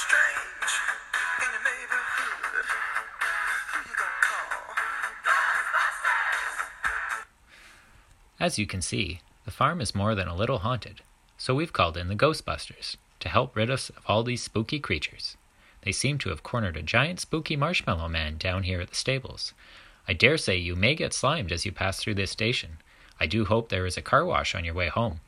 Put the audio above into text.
strange in your neighborhood. As you can see, the farm is more than a little haunted, so we've called in the Ghostbusters to help rid us of all these spooky creatures. They seem to have cornered a giant spooky marshmallow man down here at the stables. I dare say you may get slimed as you pass through this station. I do hope there is a car wash on your way home.